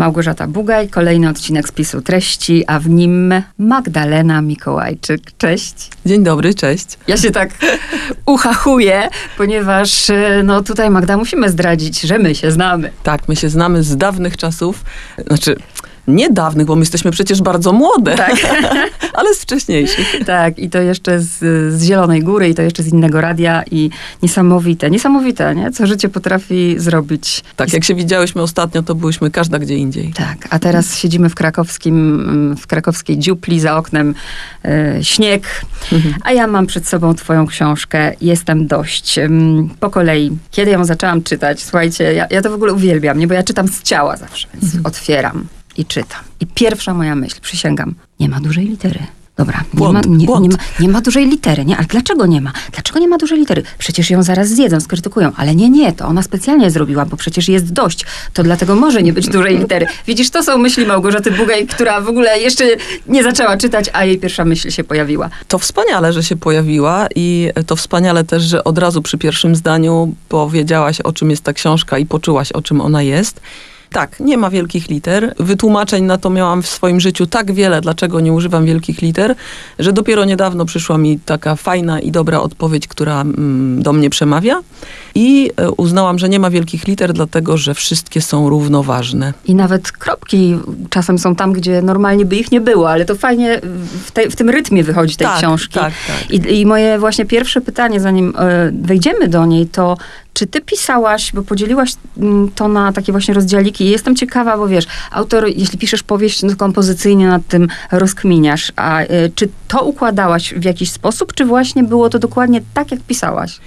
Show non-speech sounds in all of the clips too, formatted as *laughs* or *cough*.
Małgorzata Bugaj, kolejny odcinek spisu treści, a w nim Magdalena Mikołajczyk. Cześć. Dzień dobry, cześć. Ja się tak *laughs* uchachuję, ponieważ e, no tutaj Magda musimy zdradzić, że my się znamy. Tak, my się znamy z dawnych czasów. Znaczy, niedawnych, bo my jesteśmy przecież bardzo młode, Tak. *laughs* ale z wcześniejszych. Tak, i to jeszcze z, z Zielonej Góry, i to jeszcze z innego radia, i niesamowite, niesamowite, nie? Co życie potrafi zrobić. Tak, jak się widziałyśmy ostatnio, to byłyśmy każda gdzie indziej. Tak, a teraz siedzimy w krakowskim, w krakowskiej dziupli, za oknem e, śnieg, a ja mam przed sobą twoją książkę Jestem dość. Ym, Po kolei, kiedy ją zaczęłam czytać, słuchajcie, ja, ja to w ogóle uwielbiam, nie? Bo ja czytam z ciała zawsze, więc otwieram i czytam. I pierwsza moja myśl, przysięgam, nie ma dużej litery. Dobra, nie, Błąd, ma, nie, błąd. nie, ma, nie ma dużej litery, nie? Ale dlaczego nie ma? Dlaczego nie ma dużej litery? Przecież ją zaraz zjedzą, skrytykują. Ale nie, nie, to ona specjalnie zrobiła, bo przecież jest dość. To dlatego może nie być dużej litery. Widzisz, to są myśli Małgorzaty Bugaj, która w ogóle jeszcze nie zaczęła czytać, a jej pierwsza myśl się pojawiła. To wspaniale, że się pojawiła i to wspaniale też, że od razu przy pierwszym zdaniu powiedziałaś, o czym jest ta książka i poczułaś, o czym ona jest. Tak, nie ma wielkich liter. Wytłumaczeń na to miałam w swoim życiu tak wiele, dlaczego nie używam wielkich liter, że dopiero niedawno przyszła mi taka fajna i dobra odpowiedź, która mm, do mnie przemawia. I e, uznałam, że nie ma wielkich liter, dlatego że wszystkie są równoważne. I nawet kropki czasem są tam, gdzie normalnie by ich nie było, ale to fajnie w, tej, w tym rytmie wychodzi tej Tak, książki. tak, tak. I, I moje właśnie pierwsze pytanie, zanim e, wejdziemy do niej, to czy ty pisałaś, bo podzieliłaś mm, to na takie właśnie rozdziałiki. I Jestem ciekawa, bo wiesz, autor, jeśli piszesz powieść, no kompozycyjnie nad tym rozkminiasz. A e, czy to układałaś w jakiś sposób, czy właśnie było to dokładnie tak, jak pisałaś?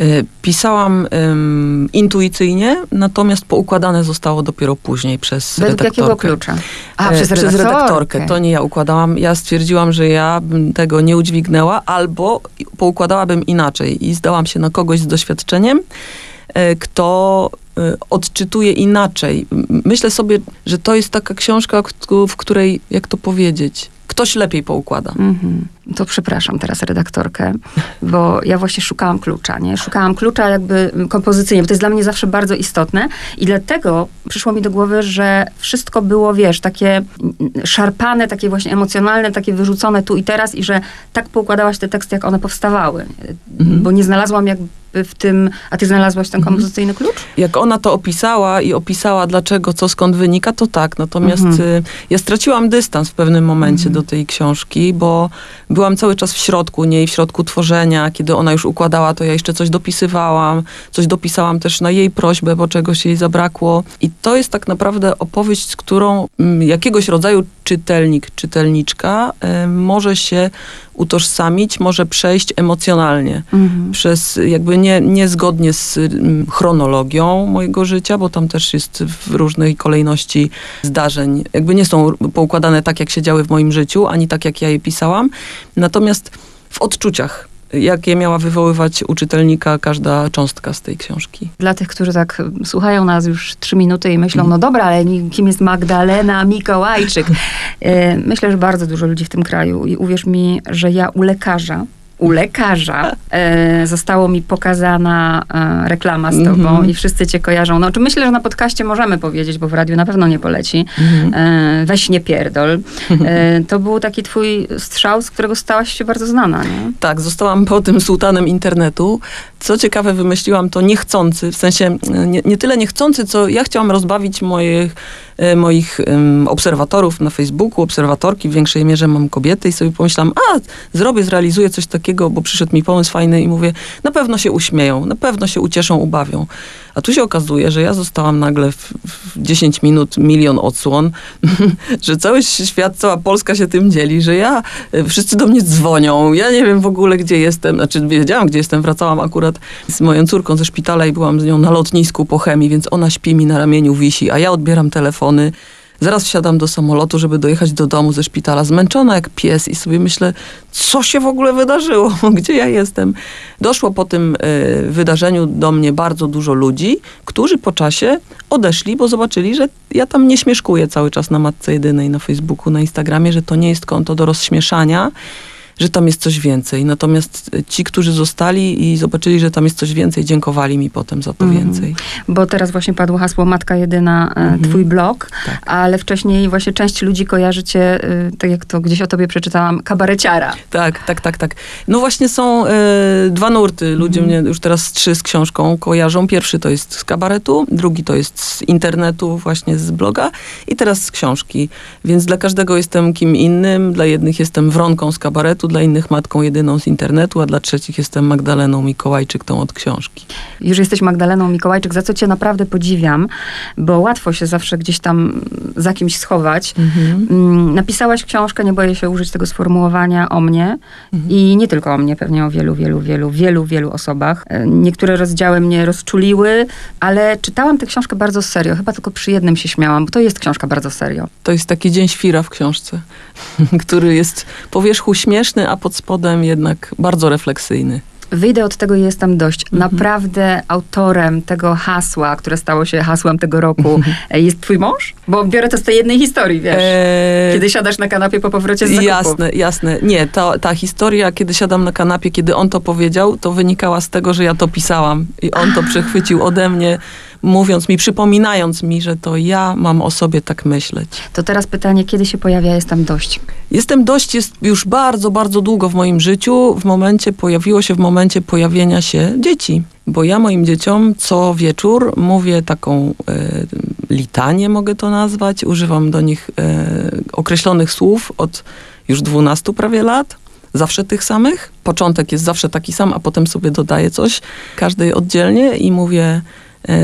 Y, Pisałam ym, intuicyjnie, natomiast poukładane zostało dopiero później przez Według redaktorkę. jakiego klucza? A, E, przez redaktorkę. To nie ja układałam. Ja stwierdziłam, że ja bym tego nie udźwignęła, albo poukładałabym inaczej i zdałam się na kogoś z doświadczeniem, e, kto odczytuje inaczej. Myślę sobie, że to jest taka książka, w której, jak to powiedzieć, ktoś lepiej poukłada. Mhm. To przepraszam teraz redaktorkę, bo ja właśnie szukałam klucza, nie? Szukałam klucza jakby kompozycyjnie, bo to jest dla mnie zawsze bardzo istotne i dlatego przyszło mi do głowy, że wszystko było, wiesz, takie szarpane, takie właśnie emocjonalne, takie wyrzucone tu i teraz i że tak poukładałaś te teksty, jak one powstawały. Mhm. Bo nie znalazłam jakby w tym, a ty znalazłaś ten kompozycyjny klucz? Jak ona to opisała i opisała dlaczego, co skąd wynika, to tak. Natomiast Mhm. y, ja straciłam dystans w pewnym momencie do tej książki, bo byłam cały czas w środku niej, w środku tworzenia. Kiedy ona już układała, to ja jeszcze coś dopisywałam. Coś dopisałam też na jej prośbę, bo czegoś jej zabrakło. I to jest tak naprawdę opowieść, z którą mm, jakiegoś rodzaju czytelnik, czytelniczka y, może się utożsamić, może przejść emocjonalnie Mhm. przez jakby nie, niezgodnie z mm, chronologią mojego życia, bo tam też jest w różnej kolejności zdarzeń. Jakby nie są poukładane tak, jak się działy w moim życiu, ani tak, jak ja je pisałam. Natomiast w odczuciach, jakie miała wywoływać u czytelnika każda cząstka z tej książki. Dla tych, którzy tak słuchają nas już trzy minuty i myślą, no dobra, ale kim jest Magdalena Mikołajczyk? *laughs* Y, Myślę, że bardzo dużo ludzi w tym kraju i uwierz mi, że ja u lekarza, u lekarza e, zostało mi pokazana e, reklama z tobą Mhm. i wszyscy cię kojarzą. No, czy myślę, że na podcaście możemy powiedzieć, bo w radiu na pewno nie poleci. E, weź nie pierdol. E, to był taki twój strzał, z którego stałaś się bardzo znana, nie? Tak, zostałam po tym sułtanem internetu. Co ciekawe, wymyśliłam to niechcący, w sensie e, nie, nie tyle niechcący, co ja chciałam rozbawić moich, moich em, obserwatorów na Facebooku, obserwatorki, w większej mierze mam kobiety i sobie pomyślałam, a zrobię, zrealizuję coś takiego, bo przyszedł mi pomysł fajny i mówię, na pewno się uśmieją, na pewno się ucieszą, ubawią. A tu się okazuje, że ja zostałam nagle w, w 10 minut milion odsłon, *laughs* że cały świat, cała Polska się tym dzieli, że ja, e, wszyscy do mnie dzwonią, ja nie wiem w ogóle, gdzie jestem, znaczy wiedziałam, gdzie jestem, wracałam akurat z moją córką ze szpitala i byłam z nią na lotnisku po chemii, więc ona śpi mi na ramieniu, wisi, a ja odbieram telefony. Zaraz wsiadam do samolotu, żeby dojechać do domu ze szpitala, zmęczona jak pies i sobie myślę, co się w ogóle wydarzyło, *laughs* gdzie ja jestem. Doszło po tym y, wydarzeniu do mnie bardzo dużo ludzi, którzy po czasie odeszli, bo zobaczyli, że ja tam nie śmieszkuję cały czas na Matce Jedynej, na Facebooku, na Instagramie, że to nie jest konto do rozśmieszania, że tam jest coś więcej. Natomiast ci, którzy zostali i zobaczyli, że tam jest coś więcej, dziękowali mi potem za to Mhm. więcej. Bo teraz właśnie padło hasło Matka Jedyna, e, Mhm. twój blog, Tak. ale wcześniej właśnie część ludzi kojarzy cię, e, tak jak to gdzieś o tobie przeczytałam, kabareciara. Tak, tak, tak, tak. No właśnie są e, dwa nurty. Ludzie Mhm. mnie już teraz trzy z książką kojarzą. Pierwszy to jest z kabaretu, drugi to jest z internetu, właśnie z bloga i teraz z książki. Więc dla każdego jestem kim innym. Dla jednych jestem Wronką z kabaretu, dla innych Matką Jedyną z internetu, a dla trzecich jestem Magdaleną Mikołajczyk, tą od książki. Już jesteś Magdaleną Mikołajczyk, za co cię naprawdę podziwiam, bo łatwo się zawsze gdzieś tam za kimś schować. Mm, Napisałaś książkę, nie boję się użyć tego sformułowania o mnie Mhm. i nie tylko o mnie, pewnie o wielu, wielu, wielu, wielu, wielu osobach. E, Niektóre rozdziały mnie rozczuliły, ale czytałam tę książkę bardzo serio. Chyba tylko przy jednym się śmiałam, bo to jest książka bardzo serio. To jest taki dzień świra w książce, *laughs* który jest po wierzchu śmieszny, a pod spodem jednak bardzo refleksyjny. Wyjdę od tego i jestem dość. Mhm. Naprawdę autorem tego hasła, które stało się hasłem tego roku, e, jest twój mąż? Bo biorę to z tej jednej historii, wiesz. Eee, Kiedy siadasz na kanapie po powrocie z zakupów. Jasne, jasne. Nie, ta, ta historia, kiedy siadam na kanapie, kiedy on to powiedział, to wynikała z tego, że ja to pisałam. I on to przechwycił ode mnie, mówiąc mi, przypominając mi, że to ja mam o sobie tak myśleć. To teraz pytanie, kiedy się pojawia jestem dość? Jestem dość, jest już bardzo, bardzo długo w moim życiu. W momencie, pojawiło się w momencie pojawienia się dzieci. Bo ja moim dzieciom co wieczór mówię taką e, litanię, mogę to nazwać. Używam do nich e, określonych słów od już 12 prawie lat. Zawsze tych samych. Początek jest zawsze taki sam, a potem sobie dodaję coś, każdej oddzielnie i mówię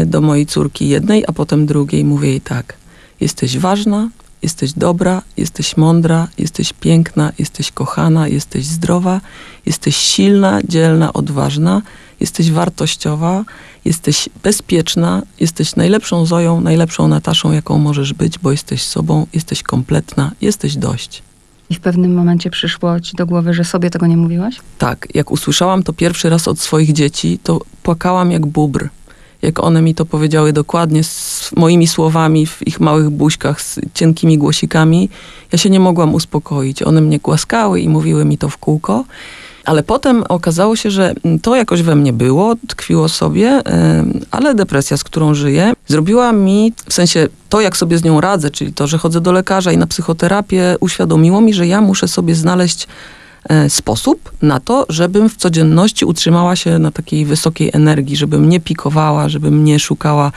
do mojej córki jednej, a potem drugiej. Mówię jej tak. Jesteś ważna, jesteś dobra, jesteś mądra, jesteś piękna, jesteś kochana, jesteś zdrowa, jesteś silna, dzielna, odważna, jesteś wartościowa, jesteś bezpieczna, jesteś najlepszą Zoją, najlepszą Nataszą, jaką możesz być, bo jesteś sobą, jesteś kompletna, jesteś dość. I w pewnym momencie przyszło ci do głowy, że sobie tego nie mówiłaś? Tak, jak usłyszałam to pierwszy raz od swoich dzieci, to płakałam jak bubr. Jak one mi to powiedziały dokładnie z moimi słowami w ich małych buźkach, z cienkimi głosikami, ja się nie mogłam uspokoić. One mnie głaskały i mówiły mi to w kółko. Ale potem okazało się, że to jakoś we mnie było, tkwiło sobie, ale depresja, z którą żyję, zrobiła mi, w sensie to, jak sobie z nią radzę, czyli to, że chodzę do lekarza i na psychoterapię, uświadomiło mi, że ja muszę sobie znaleźć sposób na to, żebym w codzienności utrzymała się na takiej wysokiej energii, żebym nie pikowała, żebym nie szukała,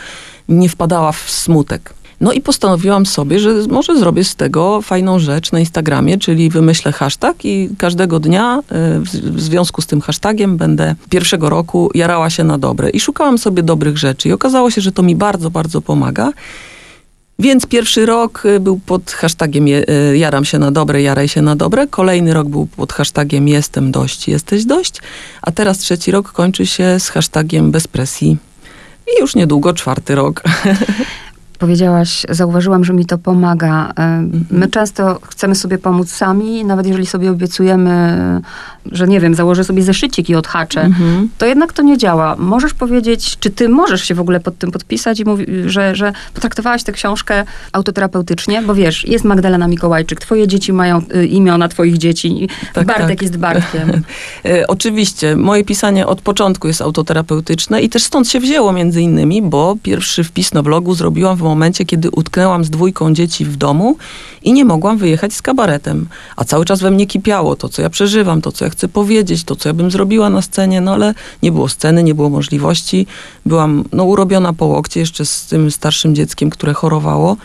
nie wpadała w smutek. No i postanowiłam sobie, że może zrobię z tego fajną rzecz na Instagramie, czyli wymyślę hashtag i każdego dnia e, w związku z tym hashtagiem będę pierwszego roku jarała się na dobre. I szukałam sobie dobrych rzeczy i okazało się, że to mi bardzo, bardzo pomaga. Więc pierwszy rok y, był pod hashtagiem y, jaram się na dobre, jaraj się na dobre. Kolejny rok był pod hashtagiem jestem dość, jesteś dość. A teraz trzeci rok kończy się z hashtagiem bez presji. I już niedługo czwarty rok. *laughs* Powiedziałaś, zauważyłam, że mi to pomaga. E, My często chcemy sobie pomóc sami, nawet jeżeli sobie obiecujemy, że nie wiem, założę sobie zeszycik i odhaczę, Mhm. to jednak to nie działa. Możesz powiedzieć, czy ty możesz się w ogóle pod tym podpisać i mówi, że, że potraktowałaś tę książkę autoterapeutycznie? Bo wiesz, jest Magdalena Mikołajczyk, twoje dzieci mają y, imiona twoich dzieci, Tak, Bartek tak. jest Bartkiem. *laughs* E, oczywiście, moje pisanie od początku jest autoterapeutyczne i też stąd się wzięło między innymi, bo pierwszy wpis na blogu zrobiłam w momencie, kiedy utknęłam z dwójką dzieci w domu i nie mogłam wyjechać z kabaretem. A cały czas we mnie kipiało to, co ja przeżywam, to, co ja chcę powiedzieć, to, co ja bym zrobiła na scenie, no ale nie było sceny, nie było możliwości. Byłam no, urobiona po łokcie jeszcze z tym starszym dzieckiem, które chorowało.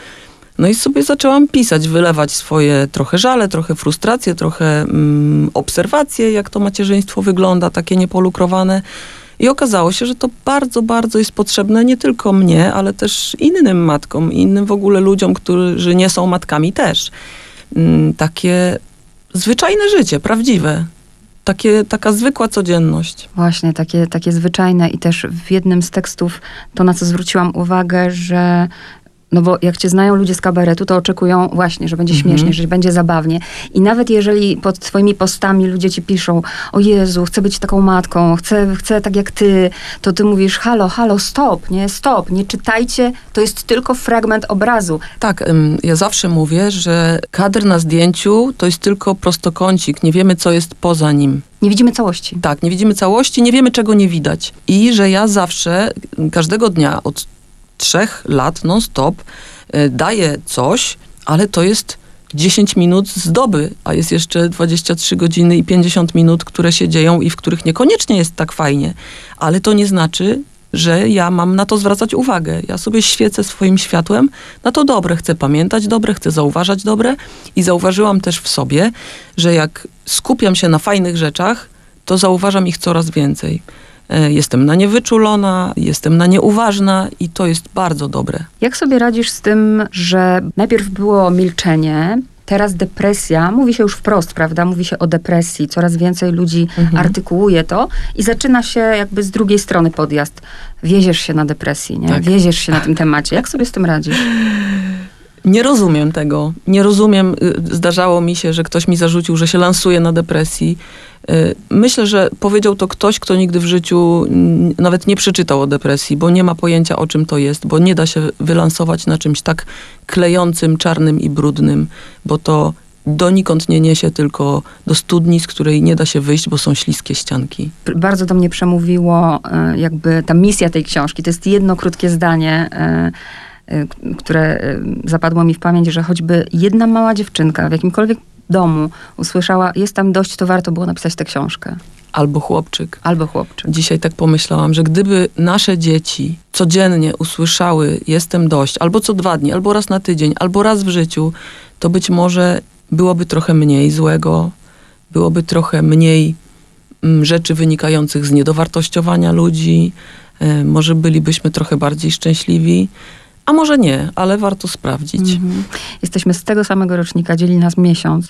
No i sobie zaczęłam pisać, wylewać swoje trochę żale, trochę frustracje, trochę mm, obserwacje, jak to macierzyństwo wygląda, takie niepolukrowane. I okazało się, że to bardzo, bardzo jest potrzebne nie tylko mnie, ale też innym matkom, innym w ogóle ludziom, którzy nie są matkami też. Mm, takie zwyczajne życie, prawdziwe. Takie, taka zwykła codzienność. Właśnie, takie, takie zwyczajne i też w jednym z tekstów to, na co zwróciłam uwagę, że No bo jak cię znają ludzie z kabaretu, to oczekują właśnie, że będzie śmiesznie, że będzie zabawnie. I nawet jeżeli pod twoimi postami ludzie ci piszą, o Jezu, chcę być taką matką, chcę, chcę tak jak ty, to ty mówisz, halo, halo, stop, nie, stop, nie czytajcie, to jest tylko fragment obrazu. Tak, ja zawsze mówię, że kadr na zdjęciu to jest tylko prostokącik, nie wiemy, co jest poza nim. Nie widzimy całości. Tak, nie widzimy całości, nie wiemy, czego nie widać. I że ja zawsze, każdego dnia od trzech lat non-stop y, daję coś, ale to jest 10 minut z doby, a jest jeszcze 23 godziny i 50 minut, które się dzieją i w których niekoniecznie jest tak fajnie. Ale to nie znaczy, że ja mam na to zwracać uwagę. Ja sobie świecę swoim światłem na to dobre. Chcę pamiętać dobre, chcę zauważać dobre i zauważyłam też w sobie, że jak skupiam się na fajnych rzeczach, to zauważam ich coraz więcej. E, Jestem na nie wyczulona, jestem na nie uważna i to jest bardzo dobre. Jak sobie radzisz z tym, że najpierw było milczenie, teraz depresja, mówi się już wprost, prawda? Mówi się o depresji, coraz więcej ludzi Mhm. artykułuje to i zaczyna się jakby z drugiej strony podjazd. Wieziesz się na depresji, nie? Tak. Wieziesz się na tym temacie. Jak sobie z tym radzisz? *laughs* Nie rozumiem tego. Nie rozumiem. y, Zdarzało mi się, że ktoś mi zarzucił, że się lansuje na depresji. Y, Myślę, że powiedział to ktoś, kto nigdy w życiu nawet nie przeczytał o depresji, bo nie ma pojęcia o czym to jest, bo nie da się wylansować na czymś tak klejącym, czarnym i brudnym, bo to donikąd nie niesie, tylko do studni, z której nie da się wyjść, bo są śliskie ścianki. Bardzo do mnie przemówiło e, jakby ta misja tej książki. To jest jedno krótkie zdanie, e, które e, zapadło mi w pamięć, że choćby jedna mała dziewczynka w jakimkolwiek domu usłyszała, jest tam dość, to warto było napisać tę książkę. Albo chłopczyk. Albo chłopczyk. Dzisiaj tak pomyślałam, że gdyby nasze dzieci codziennie usłyszały jestem dość, albo co dwa dni, albo raz na tydzień, albo raz w życiu, to być może byłoby trochę mniej złego, byłoby trochę mniej mm, rzeczy wynikających z niedowartościowania ludzi, e, może bylibyśmy trochę bardziej szczęśliwi, a może nie, ale warto sprawdzić. Mhm. Jesteśmy z tego samego rocznika, dzieli nas miesiąc.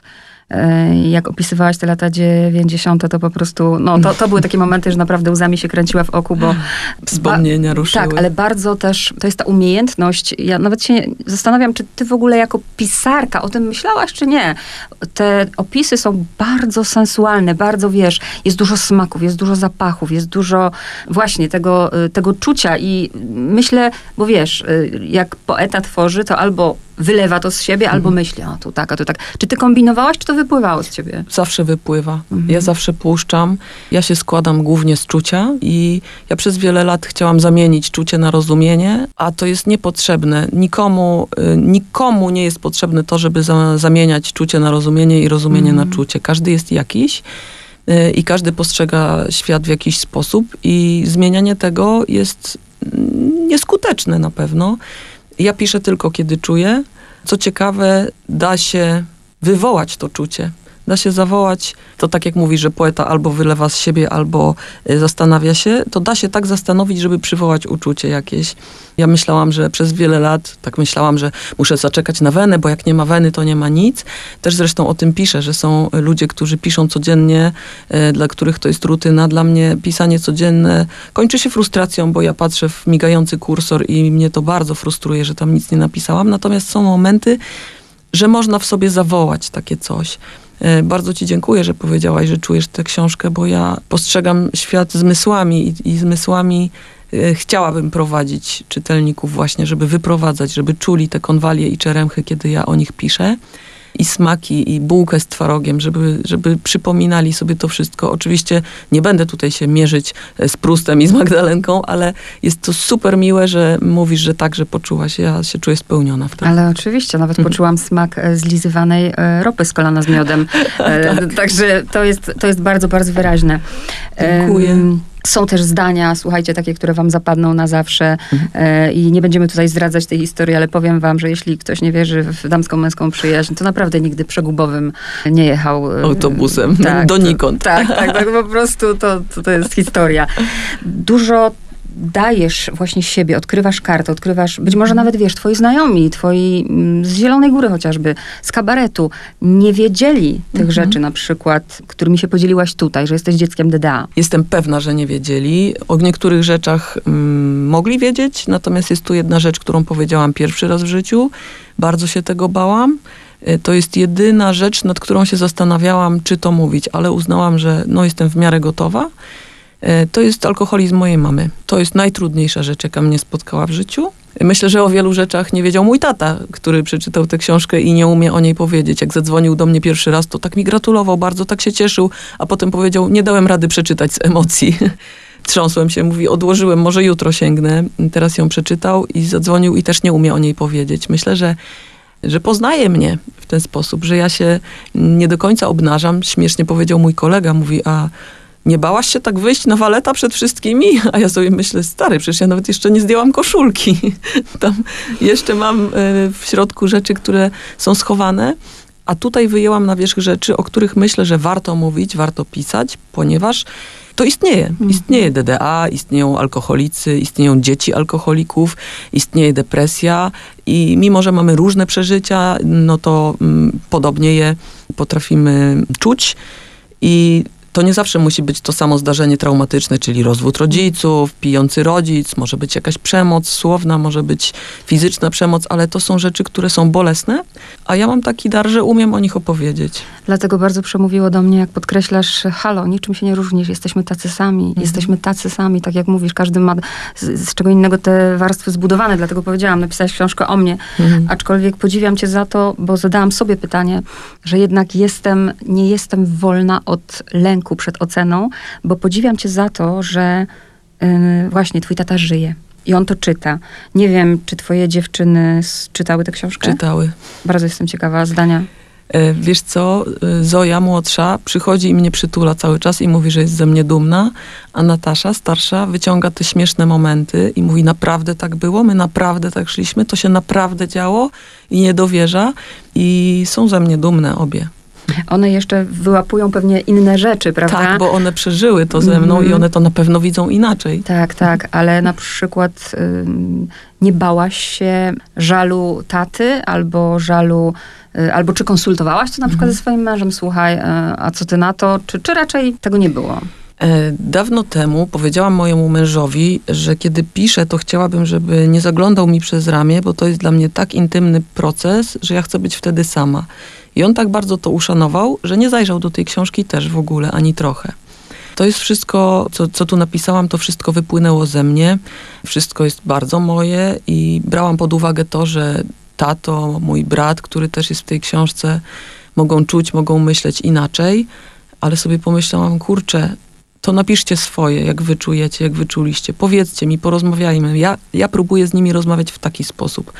E, Jak opisywałaś te lata 90., to po prostu, no to, to były takie momenty, że naprawdę łzami się kręciła w oku, bo... *gasps* Wspomnienia ruszyły. Tak, ale bardzo też, to jest ta umiejętność, ja nawet się zastanawiam, czy ty w ogóle jako pisarka o tym myślałaś, czy nie. Te opisy są bardzo sensualne, bardzo, wiesz, jest dużo smaków, jest dużo zapachów, jest dużo właśnie tego, y, tego czucia i myślę, bo wiesz, y, jak poeta tworzy, to albo wylewa to z siebie, Mhm. albo myśli, a tu tak, a tu tak. Czy ty kombinowałaś, czy to wypływało z ciebie? zawsze wypływa. Mhm. Ja zawsze puszczam. Ja się składam głównie z czucia i ja przez wiele lat chciałam zamienić czucie na rozumienie, a to jest niepotrzebne. Nikomu, y, nikomu nie jest potrzebne to, żeby za, zamieniać czucie na rozumienie i rozumienie Mhm. na czucie. Każdy jest jakiś y, i każdy postrzega świat w jakiś sposób i zmienianie tego jest mm, nieskuteczne na pewno. Ja piszę tylko, kiedy czuję. Co ciekawe, da się wywołać to czucie. Da się zawołać, to tak jak mówi, że poeta albo wylewa z siebie, albo y, zastanawia się, to da się tak zastanowić, żeby przywołać uczucie jakieś. Ja myślałam, że przez wiele lat, tak myślałam, że muszę zaczekać na wenę, bo jak nie ma weny, to nie ma nic. Też zresztą o tym piszę, że są ludzie, którzy piszą codziennie, y, dla których to jest rutyna. Dla mnie pisanie codzienne kończy się frustracją, bo ja patrzę w migający kursor i mnie to bardzo frustruje, że tam nic nie napisałam. Natomiast są momenty, że można w sobie zawołać takie coś. E, Bardzo Ci dziękuję, że powiedziałaś, że czujesz tę książkę, bo ja postrzegam świat zmysłami i, i zmysłami e, chciałabym prowadzić czytelników właśnie, żeby wyprowadzać, żeby czuli te konwalie i czeremchy, kiedy ja o nich piszę. I smaki, i bułkę z twarogiem, żeby, żeby przypominali sobie to wszystko. Oczywiście nie będę tutaj się mierzyć e, z Prustem i z Magdalenką, ale jest to super miłe, że mówisz, że tak, że poczułaś. Ja się czuję spełniona wtedy. Ale oczywiście, nawet Mhm. poczułam smak e, zlizywanej e, ropy z kolana z miodem. *laughs* E, Także to jest, to jest bardzo, bardzo wyraźne. Dziękuję. Są też zdania, słuchajcie, takie, które wam zapadną na zawsze Mhm. e, i nie będziemy tutaj zdradzać tej historii, ale powiem wam, że jeśli ktoś nie wierzy w damską, męską przyjaźń, to naprawdę nigdy przegubowym nie jechał. e, Autobusem, tak, donikąd. To, tak, tak, tak, po prostu to, to, to jest historia. Dużo dajesz właśnie siebie, odkrywasz kartę, odkrywasz, być może nawet wiesz, twoi znajomi, twoi mm, z Zielonej Góry chociażby, z kabaretu, nie wiedzieli tych Mhm. rzeczy na przykład, którymi się podzieliłaś tutaj, że jesteś dzieckiem DDA. Jestem pewna, że nie wiedzieli. O niektórych rzeczach mm, mogli wiedzieć, natomiast jest tu jedna rzecz, którą powiedziałam pierwszy raz w życiu. Bardzo się tego bałam. Y, To jest jedyna rzecz, nad którą się zastanawiałam, czy to mówić, ale uznałam, że no, jestem w miarę gotowa. Y, To jest alkoholizm mojej mamy. To jest najtrudniejsza rzecz, jaka mnie spotkała w życiu. Myślę, że o wielu rzeczach nie wiedział mój tata, który przeczytał tę książkę i nie umie o niej powiedzieć. Jak zadzwonił do mnie pierwszy raz, to tak mi gratulował, bardzo tak się cieszył, a potem powiedział, nie dałem rady przeczytać z emocji. *laughs* Trząsłem się, mówi, odłożyłem, może jutro sięgnę. Teraz ją przeczytał i zadzwonił i też nie umie o niej powiedzieć. Myślę, że, że poznaje mnie w ten sposób, że ja się nie do końca obnażam. Śmiesznie powiedział mój kolega, mówi, a nie bałaś się tak wyjść na waleta przed wszystkimi? *laughs* A ja sobie myślę, stary, przecież ja nawet jeszcze nie zdjęłam koszulki. *laughs* Tam jeszcze mam e, w środku rzeczy, które są schowane. A tutaj wyjęłam na wierzch rzeczy, o których myślę, że warto mówić, warto pisać, ponieważ to istnieje. Istnieje DDA, istnieją alkoholicy, istnieją dzieci alkoholików, istnieje depresja i mimo, że mamy różne przeżycia, no to mm, podobnie je potrafimy czuć i to nie zawsze musi być to samo zdarzenie traumatyczne, czyli rozwód rodziców, pijący rodzic, może być jakaś przemoc słowna, może być fizyczna przemoc, ale to są rzeczy, które są bolesne, a ja mam taki dar, że umiem o nich opowiedzieć. Dlatego bardzo przemówiło do mnie, jak podkreślasz, halo, niczym się nie różnisz, jesteśmy tacy sami, Mhm. jesteśmy tacy sami, tak jak mówisz, każdy ma z, z czego innego te warstwy zbudowane, dlatego powiedziałam, napisałaś książkę o mnie, Mhm. aczkolwiek podziwiam cię za to, bo zadałam sobie pytanie, że jednak jestem, nie jestem wolna od lęku przed oceną, bo podziwiam cię za to, że yy, właśnie twój tata żyje. I on to czyta. Nie wiem, czy twoje dziewczyny czytały tę książkę? Czytały. Bardzo jestem ciekawa zdania. E, Wiesz co, e, Zoja młodsza przychodzi i mnie przytula cały czas i mówi, że jest ze mnie dumna, a Natasza starsza wyciąga te śmieszne momenty i mówi, naprawdę tak było, my naprawdę tak szliśmy, to się naprawdę działo i nie dowierza i są ze mnie dumne obie. One jeszcze wyłapują pewnie inne rzeczy, prawda? Tak, bo one przeżyły to ze mną Mhm. i one to na pewno widzą inaczej. Tak, tak, ale na przykład ym, nie bałaś się żalu taty albo żalu, y, albo czy konsultowałaś to na przykład Mhm. ze swoim mężem, słuchaj, y, a co ty na to, czy, czy raczej tego nie było? E, Dawno temu powiedziałam mojemu mężowi, że kiedy piszę, to chciałabym, żeby nie zaglądał mi przez ramię, bo to jest dla mnie tak intymny proces, że ja chcę być wtedy sama. I on tak bardzo to uszanował, że nie zajrzał do tej książki też w ogóle, ani trochę. To jest wszystko, co, co tu napisałam, to wszystko wypłynęło ze mnie. Wszystko jest bardzo moje i brałam pod uwagę to, że tato, mój brat, który też jest w tej książce, mogą czuć, mogą myśleć inaczej, ale sobie pomyślałam, kurczę, to napiszcie swoje, jak wy czujecie, jak wy czuliście. Powiedzcie mi, porozmawiajmy. Ja, ja próbuję z nimi rozmawiać w taki sposób.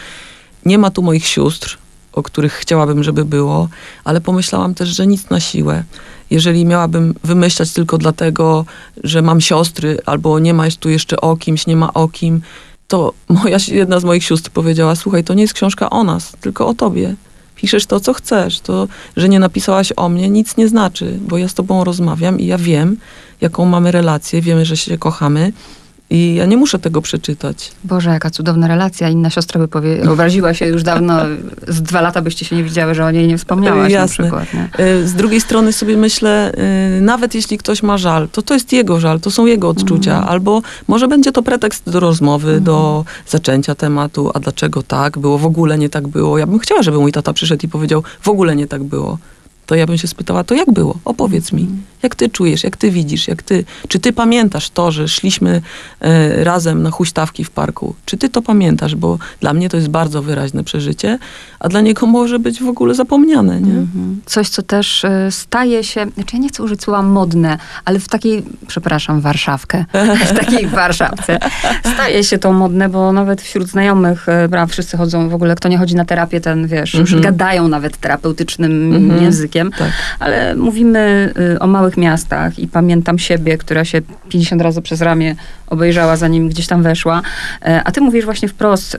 Nie ma tu moich sióstr, o których chciałabym, żeby było, ale pomyślałam też, że nic na siłę. Jeżeli miałabym wymyślać tylko dlatego, że mam siostry, albo nie ma tu jeszcze o kimś, nie ma o kim, to moja, jedna z moich sióstr powiedziała, słuchaj, to nie jest książka o nas, tylko o tobie. Piszesz to, co chcesz. To, że nie napisałaś o mnie, nic nie znaczy, bo ja z tobą rozmawiam i ja wiem, jaką mamy relację, wiemy, że się kochamy i ja nie muszę tego przeczytać. Boże, jaka cudowna relacja. Inna siostra by powie, obraziła się już dawno, z dwa lata byście się nie widziały, że o niej nie wspomniałaś Jasne. na przykład. Nie? Y, Z drugiej strony sobie myślę, y, nawet jeśli ktoś ma żal, to to jest jego żal, to są jego odczucia, Mhm. albo może będzie to pretekst do rozmowy, do zaczęcia tematu, a dlaczego tak było, w ogóle nie tak było. Ja bym chciała, żeby mój tata przyszedł i powiedział, w ogóle nie tak było. To ja bym się spytała, to jak było? Opowiedz mi. Jak ty czujesz, jak ty widzisz, jak ty, czy ty pamiętasz to, że szliśmy e, razem na huśtawki w parku? Czy ty to pamiętasz? Bo dla mnie to jest bardzo wyraźne przeżycie, a dla niego może być w ogóle zapomniane, nie? Mhm. Coś, co też y, staje się, znaczy ja nie chcę użyć słowa modne, ale w takiej, przepraszam, Warszawkę, *laughs* w takiej Warszawce staje się to modne, bo nawet wśród znajomych, y, bra, wszyscy chodzą w ogóle, kto nie chodzi na terapię, ten wiesz, już Mhm. gadają nawet terapeutycznym Mhm. językiem, Tak. ale mówimy y, o małych miastach i pamiętam siebie, która się 50 razy przez ramię obejrzała, zanim gdzieś tam weszła, E, a ty mówisz właśnie wprost,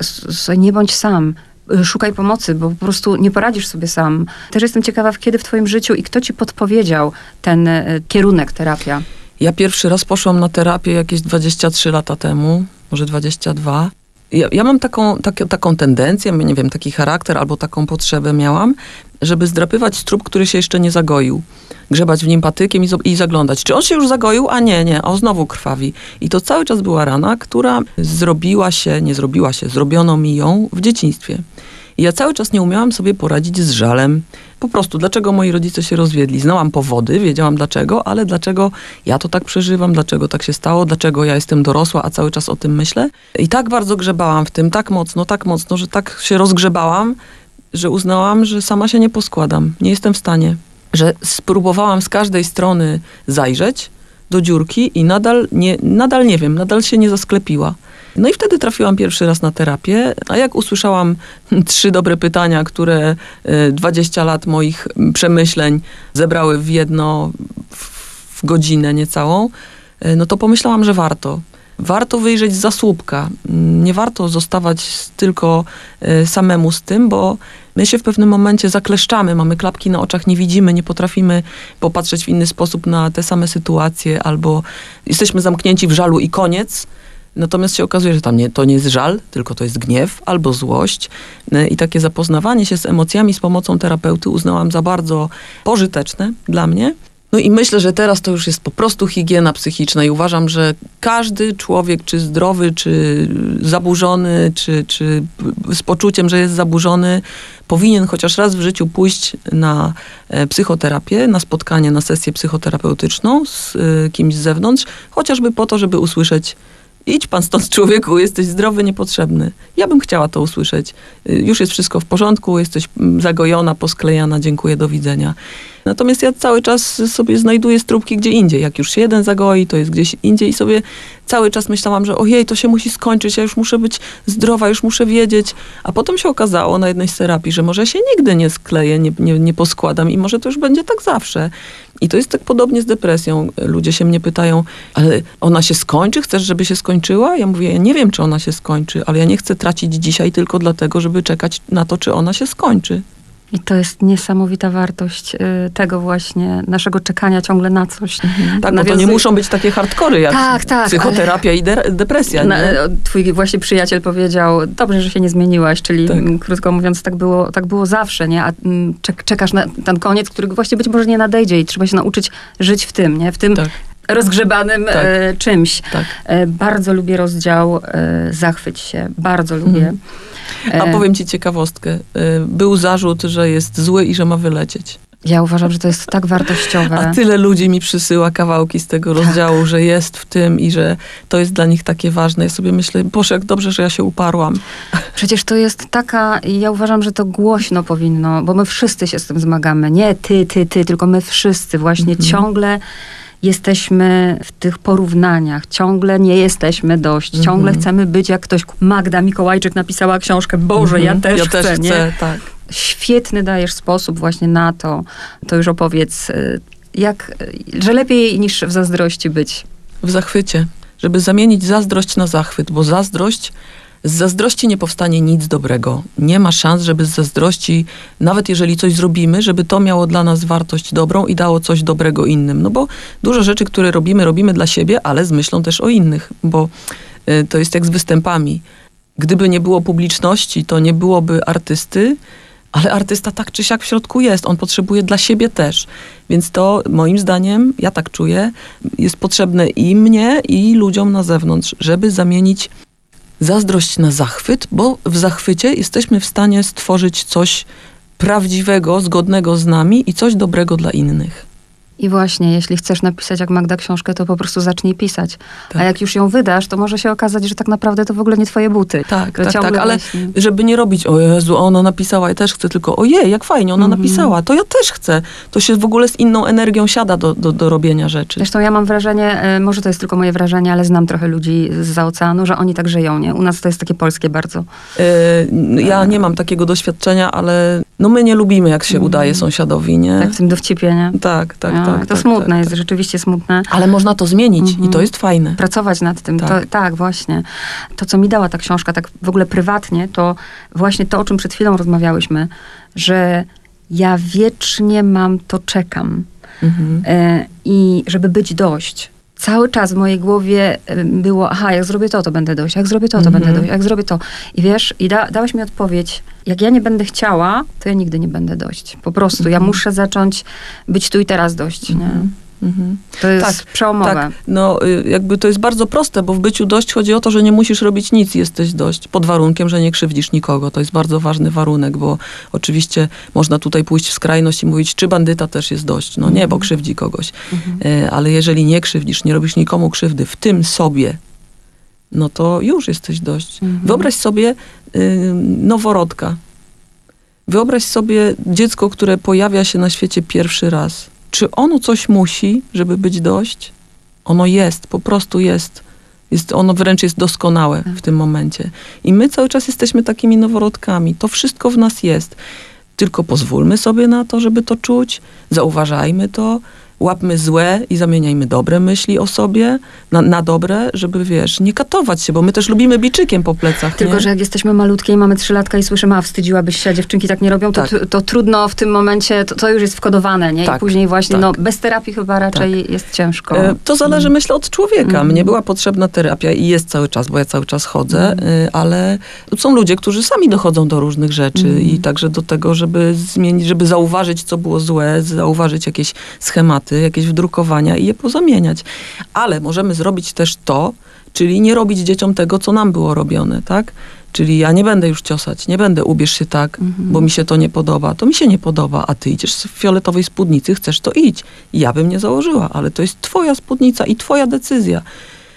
nie bądź sam, y, szukaj pomocy, bo po prostu nie poradzisz sobie sam. Też jestem ciekawa, kiedy w twoim życiu i kto ci podpowiedział ten y, kierunek terapia. Ja pierwszy raz poszłam na terapię jakieś 23 lata temu, może 22. Ja, ja mam taką, tak, taką tendencję, nie wiem, taki charakter albo taką potrzebę miałam, żeby zdrapywać strób, który się jeszcze nie zagoił. Grzebać w nim patykiem i, i zaglądać. Czy on się już zagoił? A nie, nie, o znowu krwawi. I to cały czas była rana, która zrobiła się, nie zrobiła się, zrobiono mi ją w dzieciństwie. I ja cały czas nie umiałam sobie poradzić z żalem. Po prostu, dlaczego moi rodzice się rozwiedli? Znałam powody, wiedziałam dlaczego, ale dlaczego ja to tak przeżywam, dlaczego tak się stało, dlaczego ja jestem dorosła, a cały czas o tym myślę. I tak bardzo grzebałam w tym, tak mocno, tak mocno, że tak się rozgrzebałam, że uznałam, że sama się nie poskładam. Nie jestem w stanie. Że spróbowałam z każdej strony zajrzeć do dziurki i nadal nie, nadal nie wiem, nadal się nie zasklepiła. No i wtedy trafiłam pierwszy raz na terapię, a jak usłyszałam *laughs* trzy dobre pytania, które 20 e, lat moich przemyśleń zebrały w jedno, w godzinę niecałą, e, no to pomyślałam, że warto. Warto wyjrzeć za słupka. Nie warto zostawać tylko e, samemu z tym, bo my się w pewnym momencie zakleszczamy, mamy klapki na oczach, nie widzimy, nie potrafimy popatrzeć w inny sposób na te same sytuacje, albo jesteśmy zamknięci w żalu i koniec Natomiast się okazuje, że tam nie, to nie jest żal, tylko to jest gniew albo złość. E, I takie zapoznawanie się z emocjami z pomocą terapeuty uznałam za bardzo pożyteczne dla mnie. No i myślę, że teraz to już jest po prostu higiena psychiczna i uważam, że każdy człowiek, czy zdrowy, czy zaburzony, czy, czy z poczuciem, że jest zaburzony, powinien chociaż raz w życiu pójść na e, psychoterapię, na spotkanie, na sesję psychoterapeutyczną z e, kimś z zewnątrz, chociażby po to, żeby usłyszeć Idź pan stąd, człowieku, jesteś zdrowy, niepotrzebny. Ja bym chciała to usłyszeć. Y, już jest wszystko w porządku, jesteś mm, zagojona, posklejana, dziękuję, do widzenia. Natomiast ja cały czas sobie znajduję stróbki gdzie indziej. Jak już się jeden zagoi, to jest gdzieś indziej i sobie cały czas myślałam, że ojej, to się musi skończyć, ja już muszę być zdrowa, już muszę wiedzieć. A potem się okazało na jednej z terapii, że może się nigdy nie skleję, nie, nie, nie poskładam i może to już będzie tak zawsze. I to jest tak podobnie z depresją. Ludzie się mnie pytają, ale ona się skończy? Chcesz, żeby się skończyła? Ja mówię, ja nie wiem, czy ona się skończy, ale ja nie chcę tracić dzisiaj tylko dlatego, żeby czekać na to, czy ona się skończy. I to jest niesamowita wartość y, tego właśnie naszego czekania ciągle na coś. Mhm. Tak, no to nie muszą być takie hardkory jak tak, tak, psychoterapia i de depresja. Na, twój właśnie przyjaciel powiedział, dobrze, że się nie zmieniłaś, czyli tak. krótko mówiąc, tak było, tak było zawsze, nie? A czekasz na ten koniec, który właśnie być może nie nadejdzie i trzeba się nauczyć żyć w tym, nie? W tym tak rozgrzebanym tak. e, czymś. Tak. E, bardzo lubię rozdział e, Zachwyć się. Bardzo lubię. Mhm. A e, powiem ci ciekawostkę. E, był zarzut, że jest zły i że ma wylecieć. Ja uważam, że to jest tak wartościowe. A tyle ludzi mi przysyła kawałki z tego tak. rozdziału, że jest w tym i że to jest dla nich takie ważne. Ja sobie myślę, Boże, jak dobrze, że ja się uparłam. Przecież to jest taka, ja uważam, że to głośno powinno, bo my wszyscy się z tym zmagamy. Nie ty, ty, ty, tylko my wszyscy właśnie mhm. ciągle jesteśmy w tych porównaniach, ciągle nie jesteśmy dość, mm -hmm. ciągle chcemy być jak ktoś. Magda Mikołajczyk napisała książkę, Boże, mm -hmm. ja mhm. też ja chcę, też nie? chcę, tak. Świetny dajesz sposób właśnie na to, to już opowiedz, y, jak, że lepiej niż w zazdrości być. W zachwycie, żeby zamienić zazdrość na zachwyt, bo zazdrość z zazdrości nie powstanie nic dobrego. Nie ma szans, żeby z zazdrości, nawet jeżeli coś zrobimy, żeby to miało dla nas wartość dobrą i dało coś dobrego innym. No bo dużo rzeczy, które robimy, robimy dla siebie, ale z myślą też o innych, bo y, to jest jak z występami. Gdyby nie było publiczności, to nie byłoby artysty, ale artysta tak czy siak w środku jest. On potrzebuje dla siebie też. Więc to moim zdaniem, ja tak czuję, jest potrzebne i mnie, i ludziom na zewnątrz, żeby zamienić zazdrość na zachwyt, bo w zachwycie jesteśmy w stanie stworzyć coś prawdziwego, zgodnego z nami i coś dobrego dla innych. I właśnie, jeśli chcesz napisać jak Magda książkę, to po prostu zacznij pisać. Tak. A jak już ją wydasz, to może się okazać, że tak naprawdę to w ogóle nie twoje buty. Tak, tak, tak, ale właśnie... żeby nie robić, o Jezu, ona napisała, ja też chcę, tylko ojej, jak fajnie, ona mm napisała, to ja też chcę. To się w ogóle z inną energią siada do, do, do robienia rzeczy. Zresztą ja mam wrażenie, e, może to jest tylko moje wrażenie, ale znam trochę ludzi z oceanu, że oni tak żyją, nie? U nas to jest takie polskie bardzo. E, ja nie mam takiego doświadczenia, ale no my nie lubimy, jak się mm. udaje sąsiadowi, nie? Tak, w tym dowcipie, nie? Tak, tak, no, tak. To tak, smutne tak, jest, tak. rzeczywiście smutne. Ale można to zmienić -hmm. i to mhm. jest fajne. Pracować nad tym, tak. To, tak, właśnie. To, co mi dała ta książka, tak w ogóle prywatnie, to właśnie to, o czym przed chwilą rozmawiałyśmy, że ja wiecznie mam to czekam. -hmm. e, I żeby być dość cały czas w mojej głowie było, aha, jak zrobię to, to będę dojść, jak zrobię to, to będę dojść, jak zrobię to. I wiesz, i da, dałaś mi odpowiedź, jak ja nie będę chciała, to ja nigdy nie będę dojść. Po prostu, ja muszę zacząć być tu i teraz dość, nie? Mhm. To jest Tak, przełomowe. Tak, no y, jakby to jest bardzo proste, bo w byciu dość chodzi o to, że nie musisz robić nic, jesteś dość, pod warunkiem, że nie krzywdzisz nikogo. To jest bardzo ważny warunek, bo oczywiście można tutaj pójść w skrajność i mówić, czy bandyta też jest dość. No nie, bo krzywdzi kogoś. Y, Ale jeżeli nie krzywdzisz, nie robisz nikomu krzywdy, w tym sobie, no to już jesteś dość. Wyobraź sobie y, noworodka. Wyobraź sobie dziecko, które pojawia się na świecie pierwszy raz. Czy ono coś musi, żeby być dość? Ono jest, po prostu jest. jest ono wręcz jest doskonałe w tym momencie. I my cały czas jesteśmy takimi noworodkami. To wszystko w nas jest. Tylko pozwólmy sobie na to, żeby to czuć, zauważajmy to, łapmy złe i zamieniajmy dobre myśli o sobie na, na dobre, żeby, wiesz, nie katować się, bo my też lubimy biczykiem po plecach, Tylko, nie? że jak jesteśmy malutkie i mamy trzylatka i słyszymy, a wstydziłabyś się, a dziewczynki tak nie robią, to, Tak. to, to trudno w tym momencie, to, to już jest wkodowane, nie? I Tak, później właśnie, tak. no bez terapii chyba raczej jest ciężko. E, To zależy, myślę, od człowieka. Mhm. Mnie była potrzebna terapia i jest cały czas, bo ja cały czas chodzę, Mhm. e, ale są ludzie, którzy sami dochodzą do różnych rzeczy Mhm. i także do tego, żeby zmienić, żeby zauważyć, co było złe, zauważyć jakieś schematy, jakieś wdrukowania i je pozamieniać. Ale możemy zrobić też to, czyli nie robić dzieciom tego, co nam było robione, tak? Czyli ja nie będę już ciosać, nie będę ubierz się tak, Mhm. bo mi się to nie podoba. To mi się nie podoba, a ty idziesz w fioletowej spódnicy, chcesz to idź. Ja bym nie założyła, ale to jest twoja spódnica i twoja decyzja.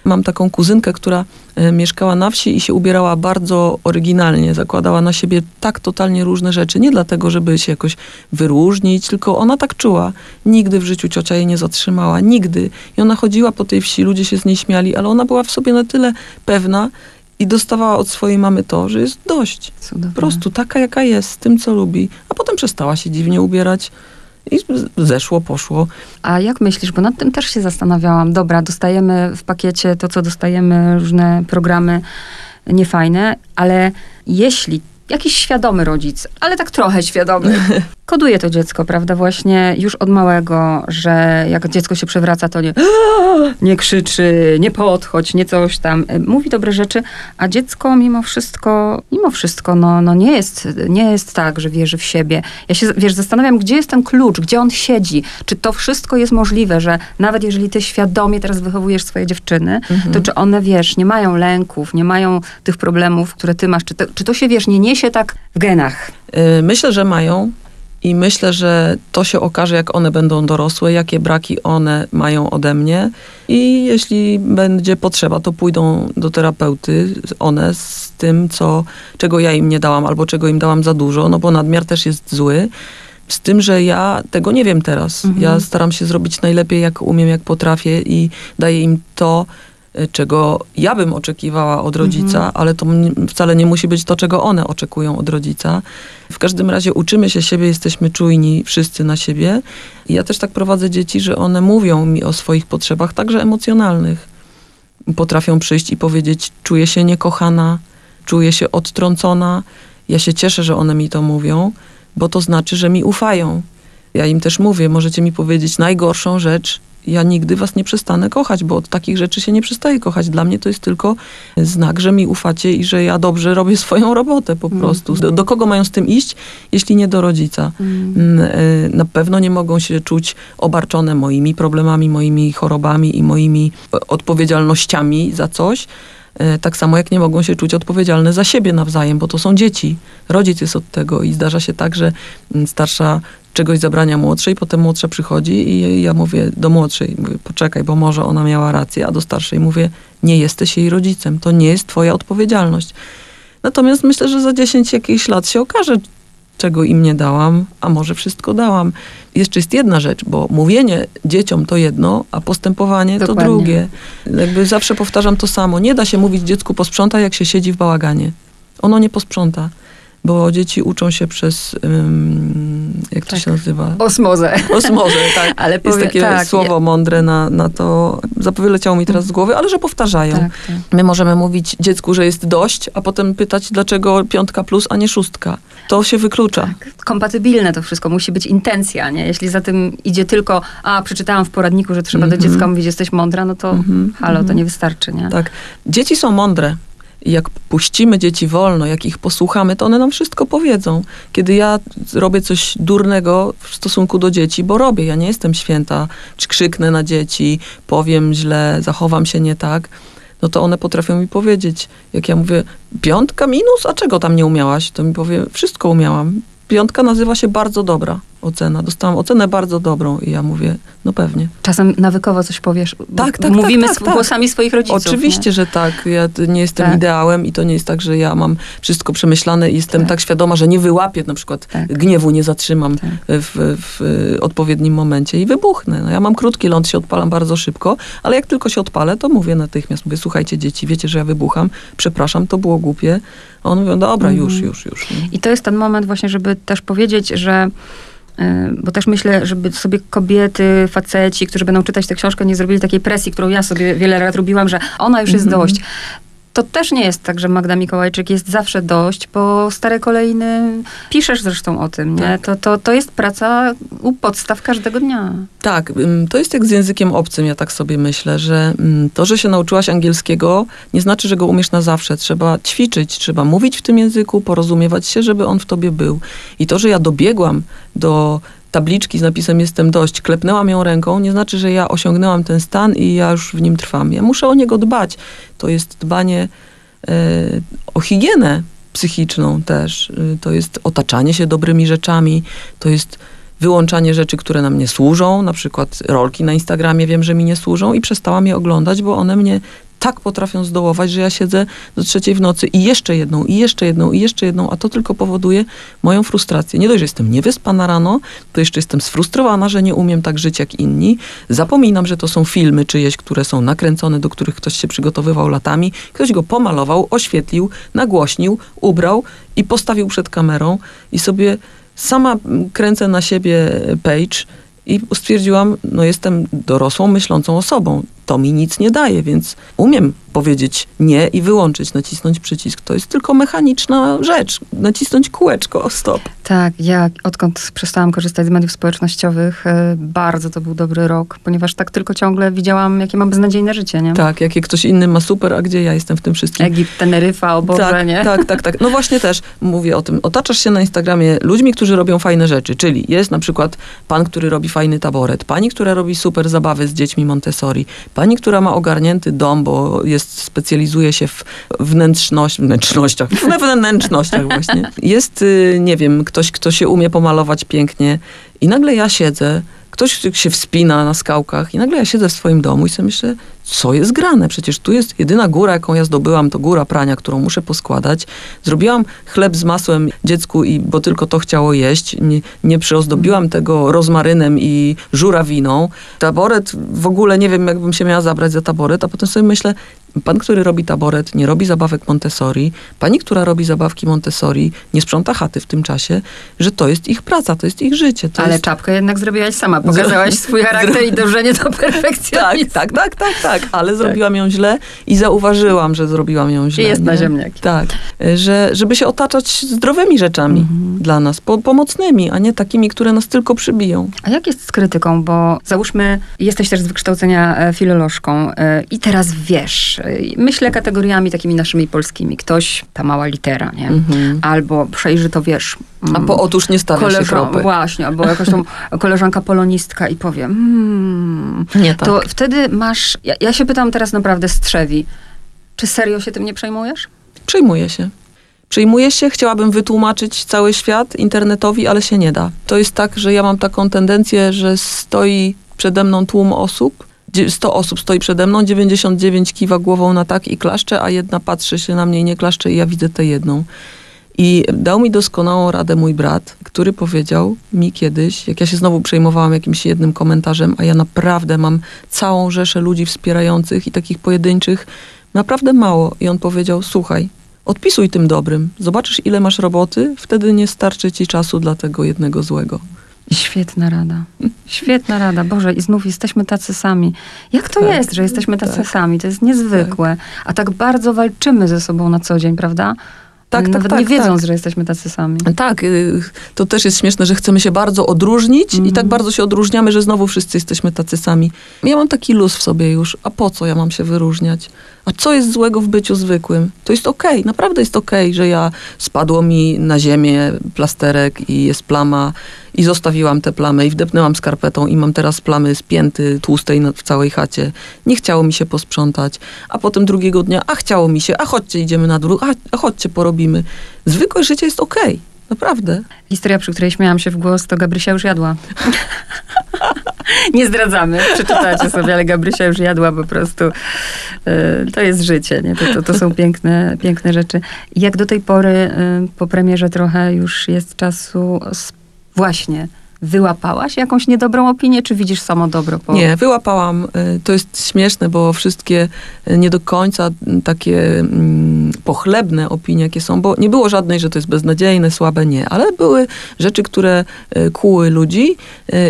Mam taką kuzynkę, która mieszkała na wsi i się ubierała bardzo oryginalnie. Zakładała na siebie tak totalnie różne rzeczy. Nie dlatego, żeby się jakoś wyróżnić, tylko ona tak czuła. Nigdy w życiu ciocia jej nie zatrzymała. Nigdy. I ona chodziła po tej wsi, ludzie się z niej śmiali, ale ona była w sobie na tyle pewna i dostawała od swojej mamy to, że jest dość. Cudowne. Po prostu taka, jaka jest, z tym, co lubi. A potem przestała się dziwnie ubierać i zeszło, poszło. A jak myślisz, bo nad tym też się zastanawiałam. Dobra, dostajemy w pakiecie to, co dostajemy, różne programy niefajne, ale jeśli jakiś świadomy rodzic, ale tak trochę świadomy, *laughs* koduje to dziecko, prawda, właśnie już od małego, że jak dziecko się przewraca, to nie, nie krzyczy, nie podchodź, nie coś tam. Mówi dobre rzeczy, a dziecko mimo wszystko, mimo wszystko, no, no nie, jest, nie jest tak, że wierzy w siebie. Ja się, wiesz, zastanawiam, gdzie jest ten klucz, gdzie on siedzi. Czy to wszystko jest możliwe, że nawet jeżeli ty świadomie teraz wychowujesz swoje dziewczyny, to czy one, wiesz, nie mają lęków, nie mają tych problemów, które ty masz? Czy to, czy to się, wiesz, nie niesie tak w genach? Y, Myślę, że mają i myślę, że to się okaże, jak one będą dorosłe, jakie braki one mają ode mnie. I jeśli będzie potrzeba, to pójdą do terapeuty, one z tym, co, czego ja im nie dałam, albo czego im dałam za dużo, no bo nadmiar też jest zły. Z tym, że ja tego nie wiem teraz. Mhm. Ja staram się zrobić najlepiej, jak umiem, jak potrafię i daję im to, czego ja bym oczekiwała od rodzica, ale to wcale nie musi być to, czego one oczekują od rodzica. W każdym razie uczymy się siebie, jesteśmy czujni wszyscy na siebie. I ja też tak prowadzę dzieci, że one mówią mi o swoich potrzebach, także emocjonalnych. Potrafią przyjść i powiedzieć, czuję się niekochana, czuję się odtrącona. Ja się cieszę, że one mi to mówią, bo to znaczy, że mi ufają. Ja im też mówię, możecie mi powiedzieć najgorszą rzecz, ja nigdy was nie przestanę kochać, bo od takich rzeczy się nie przestaje kochać. Dla mnie to jest tylko znak, że mi ufacie i że ja dobrze robię swoją robotę po prostu. Do, do kogo mają z tym iść, jeśli nie do rodzica? Mm, y, Na pewno nie mogą się czuć obarczone moimi problemami, moimi chorobami i moimi e, odpowiedzialnościami za coś. E, Tak samo jak nie mogą się czuć odpowiedzialne za siebie nawzajem, bo to są dzieci. Rodzic jest od tego i zdarza się tak, że mm, starsza czegoś zabrania młodszej, potem młodsza przychodzi i ja mówię do młodszej, mówię, poczekaj, bo może ona miała rację, a do starszej mówię, nie jesteś jej rodzicem, to nie jest twoja odpowiedzialność. Natomiast myślę, że za 10 jakichś lat się okaże, czego im nie dałam, a może wszystko dałam. Jeszcze jest jedna rzecz, bo mówienie dzieciom to jedno, a postępowanie Dokładnie. to drugie. Jakby zawsze powtarzam to samo. Nie da się mówić dziecku posprzątaj, jak się siedzi w bałaganie. Ono nie posprząta, bo dzieci uczą się przez ym, jak to Tak. się nazywa? Osmozę. Osmozę, tak. *laughs* Ale Jest powie- takie tak, słowo mądre na, na to, zap- wyleciało mi teraz z głowy, ale że powtarzają. Tak, tak. My możemy mówić dziecku, że jest dość, a potem pytać, dlaczego piątka plus, a nie szóstka. To się wyklucza. Tak. Kompatybilne to wszystko, musi być intencja, nie? Jeśli za tym idzie tylko, a przeczytałam w poradniku, że trzeba do Mhm. dziecka mówić, jesteś mądra, no to Mhm, halo, to mhm. nie wystarczy, nie? Tak. Dzieci są mądre. Jak puścimy dzieci wolno, jak ich posłuchamy, to one nam wszystko powiedzą. Kiedy ja robię coś durnego w stosunku do dzieci, bo robię, ja nie jestem święta, czy krzyknę na dzieci, powiem źle, zachowam się nie tak, no to one potrafią mi powiedzieć. Jak ja mówię, piątka minus, a czego tam nie umiałaś? To mi powie, wszystko umiałam. Piątka nazywa się bardzo dobra ocena. Dostałam ocenę bardzo dobrą i ja mówię, no pewnie. Czasem nawykowo coś powiesz. Tak, tak, Mówimy tak, tak, tak. głosami swoich rodziców. Oczywiście, że tak. Ja nie jestem Tak. ideałem i to nie jest tak, że ja mam wszystko przemyślane i jestem Tak. tak, świadoma, że nie wyłapię na przykład Tak. gniewu, nie zatrzymam Tak. w, w odpowiednim momencie i wybuchnę. No, ja mam krótki ląd, się odpalam bardzo szybko, ale jak tylko się odpalę, to mówię natychmiast, mówię, słuchajcie dzieci, wiecie, że ja wybucham, przepraszam, to było głupie. A one mówią, dobra, Mhm. już, już, już. I to jest ten moment właśnie, żeby też powiedzieć, że bo też myślę, żeby sobie kobiety, faceci, którzy będą czytać tę książkę, nie zrobili takiej presji, którą ja sobie wiele lat robiłam, że ona już jest Mhm. dość. To też nie jest tak, że Magda Mikołajczyk jest zawsze dość, bo stare kolejny, piszesz zresztą o tym, nie? Tak. To, to, to jest praca u podstaw każdego dnia. Tak, to jest jak z językiem obcym, ja tak sobie myślę, że to, że się nauczyłaś angielskiego, nie znaczy, że go umiesz na zawsze. Trzeba ćwiczyć, trzeba mówić w tym języku, porozumiewać się, żeby on w tobie był. I to, że ja dobiegłam do tabliczki z napisem jestem dość, klepnęłam ją ręką, nie znaczy, że ja osiągnęłam ten stan i ja już w nim trwam. Ja muszę o niego dbać. To jest dbanie e, o higienę psychiczną też. Y, To jest otaczanie się dobrymi rzeczami, to jest wyłączanie rzeczy, które nam nie służą, na przykład rolki na Instagramie wiem, że mi nie służą i przestałam je oglądać, bo one mnie tak potrafią zdołować, że ja siedzę do trzeciej w nocy i jeszcze jedną, i jeszcze jedną, i jeszcze jedną, a to tylko powoduje moją frustrację. Nie dość, że jestem niewyspana rano, to jeszcze jestem sfrustrowana, że nie umiem tak żyć jak inni. Zapominam, że to są filmy czyjeś, które są nakręcone, do których ktoś się przygotowywał latami. Ktoś go pomalował, oświetlił, nagłośnił, ubrał i postawił przed kamerą i sobie sama kręcę na siebie page i stwierdziłam, no jestem dorosłą, myślącą osobą. To mi nic nie daje, więc umiem powiedzieć nie i wyłączyć, nacisnąć przycisk. To jest tylko mechaniczna rzecz. Nacisnąć kółeczko, stop. Tak, ja odkąd przestałam korzystać z mediów społecznościowych, e, bardzo to był dobry rok, ponieważ tak tylko ciągle widziałam, jakie mam beznadziejne życie, nie? Tak, jakie ktoś inny ma super, a gdzie ja jestem w tym wszystkim. Egipt, Teneryfa, o Boże, tak, nie? tak, tak, tak. No właśnie też mówię o tym. Otaczasz się na Instagramie ludźmi, którzy robią fajne rzeczy, czyli jest na przykład pan, który robi fajny taboret, pani, która robi super zabawy z dziećmi Montessori, pani, która ma ogarnięty dom, bo jest, specjalizuje się w wnętrzność, wnętrznościach, we wnętrznościach właśnie. Jest, y, nie wiem, ktoś, kto się umie pomalować pięknie i nagle ja siedzę, ktoś się wspina na skałkach i nagle ja siedzę w swoim domu i sobie myślę, co jest grane? Przecież tu jest jedyna góra, jaką ja zdobyłam, to góra prania, którą muszę poskładać. Zrobiłam chleb z masłem dziecku, i, bo tylko to chciało jeść. Nie, nie przyozdobiłam tego rozmarynem i żurawiną. Taboret, w ogóle nie wiem, jakbym się miała zabrać za taboret, a potem sobie myślę, pan, który robi taboret, nie robi zabawek Montessori, pani, która robi zabawki Montessori, nie sprząta chaty w tym czasie, że to jest ich praca, to jest ich życie. Ale jest... czapkę jednak zrobiłaś sama, pokazałaś *laughs* swój charakter i dążenie do Tak, perfekcjonizmu. tak, tak, tak, tak, ale zrobiłam ją źle i zauważyłam, że zrobiłam ją źle. jest na nie? ziemniaki. Tak, że, żeby się otaczać zdrowymi rzeczami Mhm. dla nas, po, pomocnymi, a nie takimi, które nas tylko przybiją. A jak jest z krytyką? Bo załóżmy, jesteś też z wykształcenia e, filolożką e, i teraz wiesz, e, myślę kategoriami takimi naszymi polskimi. Ktoś, ta mała litera, nie? Mhm. Albo przejrzy to, wiesz... A po otóż nie stawia się koleżan- kropek. Właśnie, albo jakaś tam *laughs* koleżanka polonistka i powie, hmm, Nie tak. to wtedy masz... Ja, ja się pytam teraz naprawdę strzewi, czy serio się tym nie przejmujesz? Przejmuję się. Przejmuję się, chciałabym wytłumaczyć cały świat internetowi, ale się nie da. To jest tak, że ja mam taką tendencję, że stoi przede mną tłum osób, dzie- 100 osób stoi przede mną, 99 kiwa głową na tak i klaszcze, a jedna patrzy się na mnie i nie klaszcze i ja widzę tę jedną. I dał mi doskonałą radę mój brat, który powiedział mi kiedyś, jak ja się znowu przejmowałam jakimś jednym komentarzem, a ja naprawdę mam całą rzeszę ludzi wspierających i takich pojedynczych, naprawdę mało. I on powiedział, słuchaj, odpisuj tym dobrym, zobaczysz ile masz roboty, wtedy nie starczy ci czasu dla tego jednego złego. Świetna rada. Świetna rada. Boże, i znów jesteśmy tacy sami. Jak to Tak, jest, że jesteśmy tacy tak. sami? To jest niezwykłe. A tak bardzo walczymy ze sobą na co dzień, prawda? Tak, tak, Nawet tak, nie wiedząc, tak. że jesteśmy tacy sami. Tak, y, to też jest śmieszne, że chcemy się bardzo odróżnić i Mhm. tak bardzo się odróżniamy, że znowu wszyscy jesteśmy tacy sami. Ja mam taki luz w sobie już, a po co ja mam się wyróżniać? A co jest złego w byciu zwykłym? To jest okej, naprawdę jest okej, że ja spadło mi na ziemię plasterek i jest plama i zostawiłam tę plamę i wdepnęłam skarpetą i mam teraz plamy z pięty tłustej w całej chacie. Nie chciało mi się posprzątać, a potem drugiego dnia, a chciało mi się, a chodźcie idziemy na dwór, a, a chodźcie porobimy. Zwykłe życie jest okej, naprawdę. Historia, przy której śmiałam się w głos, to Gabrysia już jadła. *laughs* *laughs* nie zdradzamy, przeczytacie sobie, ale Gabrysia już jadła po prostu. Y, To jest życie, nie? To, to, to są piękne, piękne rzeczy. Jak do tej pory, y, po premierze trochę już jest czasu, właśnie, wyłapałaś jakąś niedobrą opinię, czy widzisz samo dobro? Po... Nie, wyłapałam. y, To jest śmieszne, bo wszystkie y, nie do końca takie mm, pochlebne opinie, jakie są, bo nie było żadnej, że to jest beznadziejne, słabe, nie, ale były rzeczy, które y, kłuły ludzi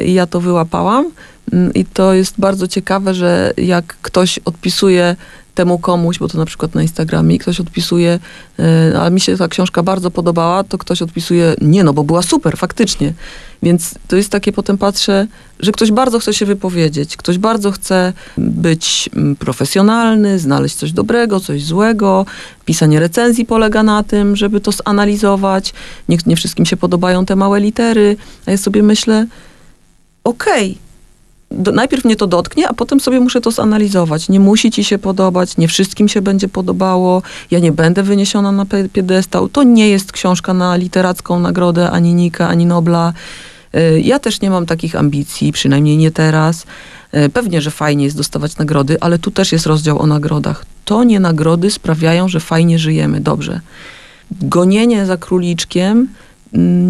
i ja to wyłapałam. Mm, I to jest bardzo ciekawe, że jak ktoś odpisuje temu komuś, bo to na przykład na Instagramie, ktoś odpisuje, y, a mi się ta książka bardzo podobała, to ktoś odpisuje, nie no, bo była super, faktycznie. Więc to jest takie, potem patrzę, że ktoś bardzo chce się wypowiedzieć, ktoś bardzo chce być mm, profesjonalny, znaleźć coś dobrego, coś złego. Pisanie recenzji polega na tym, żeby to zanalizować. Nie, nie wszystkim się podobają te małe litery, a ja sobie myślę, okej, do, najpierw mnie to dotknie, a potem sobie muszę to zanalizować. Nie musi ci się podobać, nie wszystkim się będzie podobało, ja nie będę wyniesiona na piedestał. To nie jest książka na literacką nagrodę ani Nika, ani Nobla. Y, Ja też nie mam takich ambicji, przynajmniej nie teraz. Y, Pewnie, że fajnie jest dostawać nagrody, ale tu też jest rozdział o nagrodach. To nie nagrody sprawiają, że fajnie żyjemy, dobrze. Gonienie za króliczkiem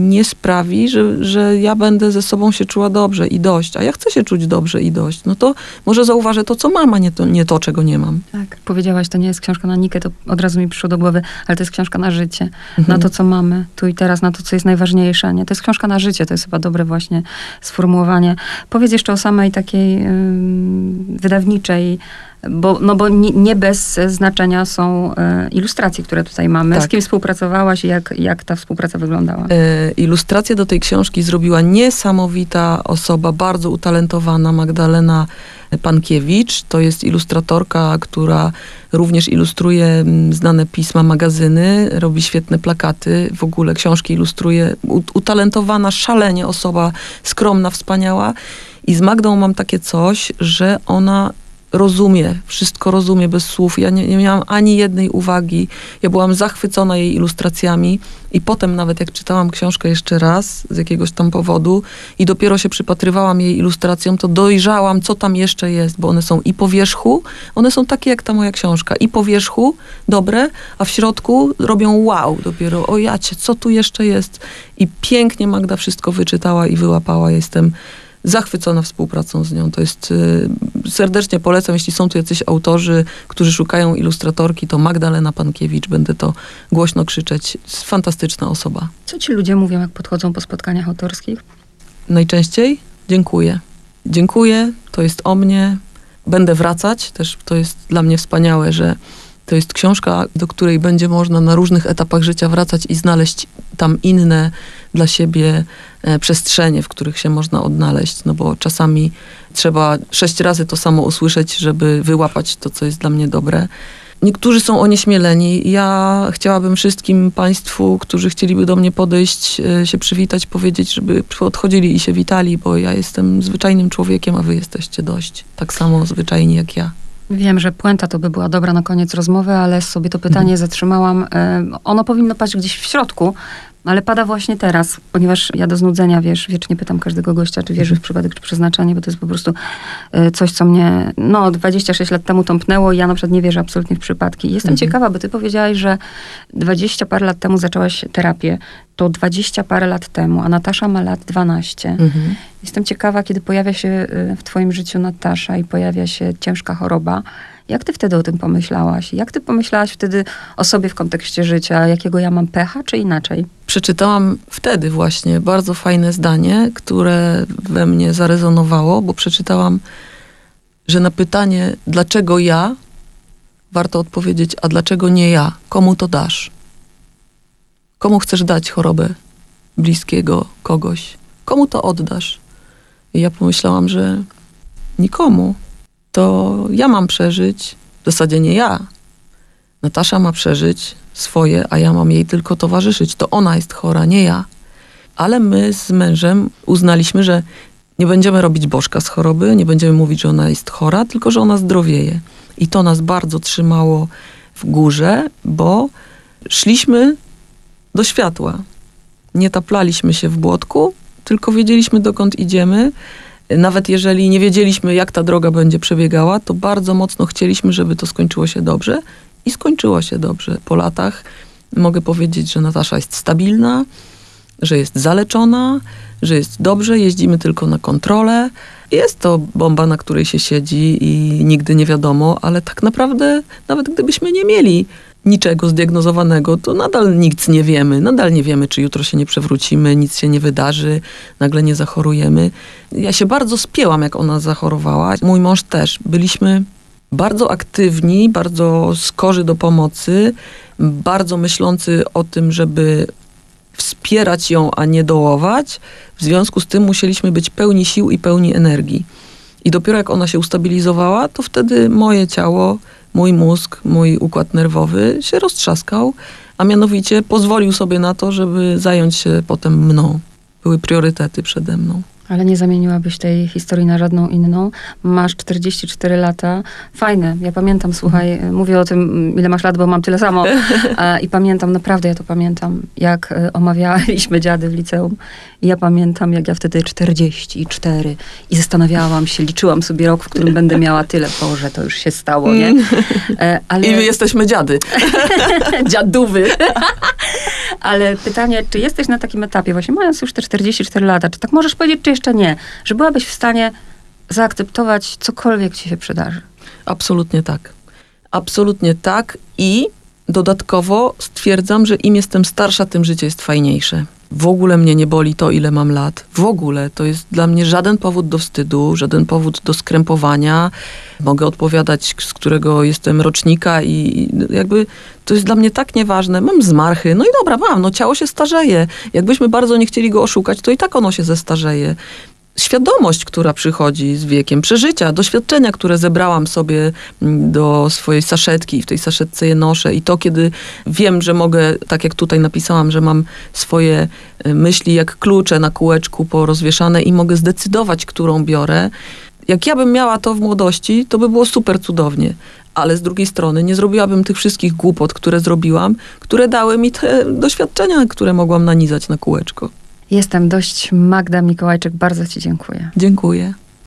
nie sprawi, że, że ja będę ze sobą się czuła dobrze i dość, a ja chcę się czuć dobrze i dość, no to może zauważę to, co mam, a nie to, nie to czego nie mam. Tak, powiedziałaś, to nie jest książka na Nikę, to od razu mi przyszło do głowy, ale to jest książka na życie, Mhm. na to, co mamy tu i teraz, na to, co jest najważniejsze. Nie? To jest książka na życie, to jest chyba dobre właśnie sformułowanie. Powiedz jeszcze o samej takiej ym, wydawniczej, bo, no bo nie, nie bez znaczenia są e, ilustracje, które tutaj mamy. Z Tak. kim współpracowałaś i jak, jak ta współpraca wyglądała? E, Ilustrację do tej książki zrobiła niesamowita osoba, bardzo utalentowana Magdalena Pankiewicz. To jest ilustratorka, która również ilustruje znane pisma, magazyny, robi świetne plakaty, w ogóle książki ilustruje. Utalentowana, szalenie osoba, skromna, wspaniała. I z Magdą mam takie coś, że ona rozumie, wszystko rozumie bez słów. Ja nie, nie miałam ani jednej uwagi. Ja byłam zachwycona jej ilustracjami i potem nawet jak czytałam książkę jeszcze raz z jakiegoś tam powodu i dopiero się przypatrywałam jej ilustracjom, to dojrzałam, co tam jeszcze jest, bo one są i po wierzchu, one są takie jak ta moja książka, i po wierzchu dobre, a w środku robią wow dopiero, o jacie, co tu jeszcze jest. I pięknie Magda wszystko wyczytała i wyłapała. Jestem zachwycona współpracą z nią. To jest, y, serdecznie polecam, jeśli są tu jacyś autorzy, którzy szukają ilustratorki, to Magdalena Pankiewicz, będę to głośno krzyczeć. Fantastyczna osoba. Co ci ludzie mówią, jak podchodzą po spotkaniach autorskich? Najczęściej dziękuję. Dziękuję, to jest o mnie. Będę wracać, też to jest dla mnie wspaniałe, że to jest książka, do której będzie można na różnych etapach życia wracać i znaleźć tam inne dla siebie e, przestrzenie, w których się można odnaleźć, no bo czasami trzeba sześć razy to samo usłyszeć, żeby wyłapać to, co jest dla mnie dobre. Niektórzy są onieśmieleni. Ja chciałabym wszystkim Państwu, którzy chcieliby do mnie podejść, e, się przywitać, powiedzieć, żeby odchodzili i się witali, bo ja jestem zwyczajnym człowiekiem, a Wy jesteście dość tak samo zwyczajni jak ja. Wiem, że puenta to by była dobra na koniec rozmowy, ale sobie to pytanie Mhm. zatrzymałam. E, Ono powinno paść gdzieś w środku, ale pada właśnie teraz, ponieważ ja do znudzenia, wiesz, wiecznie pytam każdego gościa, czy wierzy w przypadek, czy przeznaczenie, bo to jest po prostu e, coś, co mnie, no, 26 lat temu tąpnęło i ja na przykład nie wierzę absolutnie w przypadki. Jestem Mhm. ciekawa, bo ty powiedziałaś, że 20 parę lat temu zaczęłaś terapię. To 20 parę lat temu, a Natasza ma lat 12. Mhm. Jestem ciekawa, kiedy pojawia się y, w Twoim życiu Natasza i pojawia się ciężka choroba. Jak ty wtedy o tym pomyślałaś? Jak ty pomyślałaś wtedy o sobie w kontekście życia? Jakiego ja mam pecha, czy inaczej? Przeczytałam wtedy właśnie bardzo fajne zdanie, które we mnie zarezonowało, bo przeczytałam, że na pytanie, dlaczego ja, warto odpowiedzieć, a dlaczego nie ja? Komu to dasz? Komu chcesz dać chorobę bliskiego kogoś? Komu to oddasz? I ja pomyślałam, że nikomu. To ja mam przeżyć, w zasadzie nie ja. Natasza ma przeżyć swoje, a ja mam jej tylko towarzyszyć. To ona jest chora, nie ja. Ale my z mężem uznaliśmy, że nie będziemy robić bożka z choroby, nie będziemy mówić, że ona jest chora, tylko że ona zdrowieje. I to nas bardzo trzymało w górze, bo szliśmy do światła. Nie taplaliśmy się w błotku, tylko wiedzieliśmy, dokąd idziemy. Nawet jeżeli nie wiedzieliśmy, jak ta droga będzie przebiegała, to bardzo mocno chcieliśmy, żeby to skończyło się dobrze. I skończyło się dobrze. Po latach mogę powiedzieć, że Natasza jest stabilna, że jest zaleczona, że jest dobrze, jeździmy tylko na kontrolę. Jest to bomba, na której się siedzi i nigdy nie wiadomo, ale tak naprawdę, nawet gdybyśmy nie mieli niczego zdiagnozowanego, to nadal nic nie wiemy. Nadal nie wiemy, czy jutro się nie przewrócimy, nic się nie wydarzy, nagle nie zachorujemy. Ja się bardzo spięłam, jak ona zachorowała. Mój mąż też. Byliśmy bardzo aktywni, bardzo skorzy do pomocy, bardzo myślący o tym, żeby wspierać ją, a nie dołować. W związku z tym musieliśmy być pełni sił i pełni energii. I dopiero jak ona się ustabilizowała, to wtedy moje ciało, mój mózg, mój układ nerwowy się roztrzaskał, a mianowicie pozwolił sobie na to, żeby zająć się potem mną. Były priorytety przede mną. Ale nie zamieniłabyś tej historii na żadną inną. Masz 44 lata. Fajne. Ja pamiętam, słuchaj, mówię o tym, ile masz lat, bo mam tyle samo. *laughs* I pamiętam, naprawdę ja to pamiętam, jak e, omawialiśmy dziady w liceum. I ja pamiętam, jak ja wtedy 44 i zastanawiałam się, liczyłam sobie rok, w którym będę miała tyle. Boże, to już się stało, nie? E, Ale... I my jesteśmy dziady. *laughs* Dziadówy. *laughs* Ale pytanie, czy jesteś na takim etapie, właśnie mając już te 44 lata, czy tak możesz powiedzieć, czy jeszcze nie, że byłabyś w stanie zaakceptować cokolwiek ci się przydarzy? Absolutnie tak. Absolutnie tak i dodatkowo stwierdzam, że im jestem starsza, tym życie jest fajniejsze. W ogóle mnie nie boli to, ile mam lat. W ogóle to jest dla mnie żaden powód do wstydu, żaden powód do skrępowania. Mogę odpowiadać, z którego jestem rocznika i jakby to jest dla mnie tak nieważne. Mam zmarchy, no i dobra, mam, no ciało się starzeje. Jakbyśmy bardzo nie chcieli go oszukać, to i tak ono się zestarzeje świadomość, która przychodzi z wiekiem, przeżycia, doświadczenia, które zebrałam sobie mm, do swojej saszetki i w tej saszetce je noszę i to, kiedy wiem, że mogę, tak jak tutaj napisałam, że mam swoje e, myśli jak klucze na kółeczku porozwieszane i mogę zdecydować, którą biorę. Jak ja bym miała to w młodości, to by było super cudownie. Ale z drugiej strony nie zrobiłabym tych wszystkich głupot, które zrobiłam, które dały mi te doświadczenia, które mogłam nanizać na kółeczko. Jestem dość Magda Mikołajczyk. Bardzo Ci dziękuję. Dziękuję.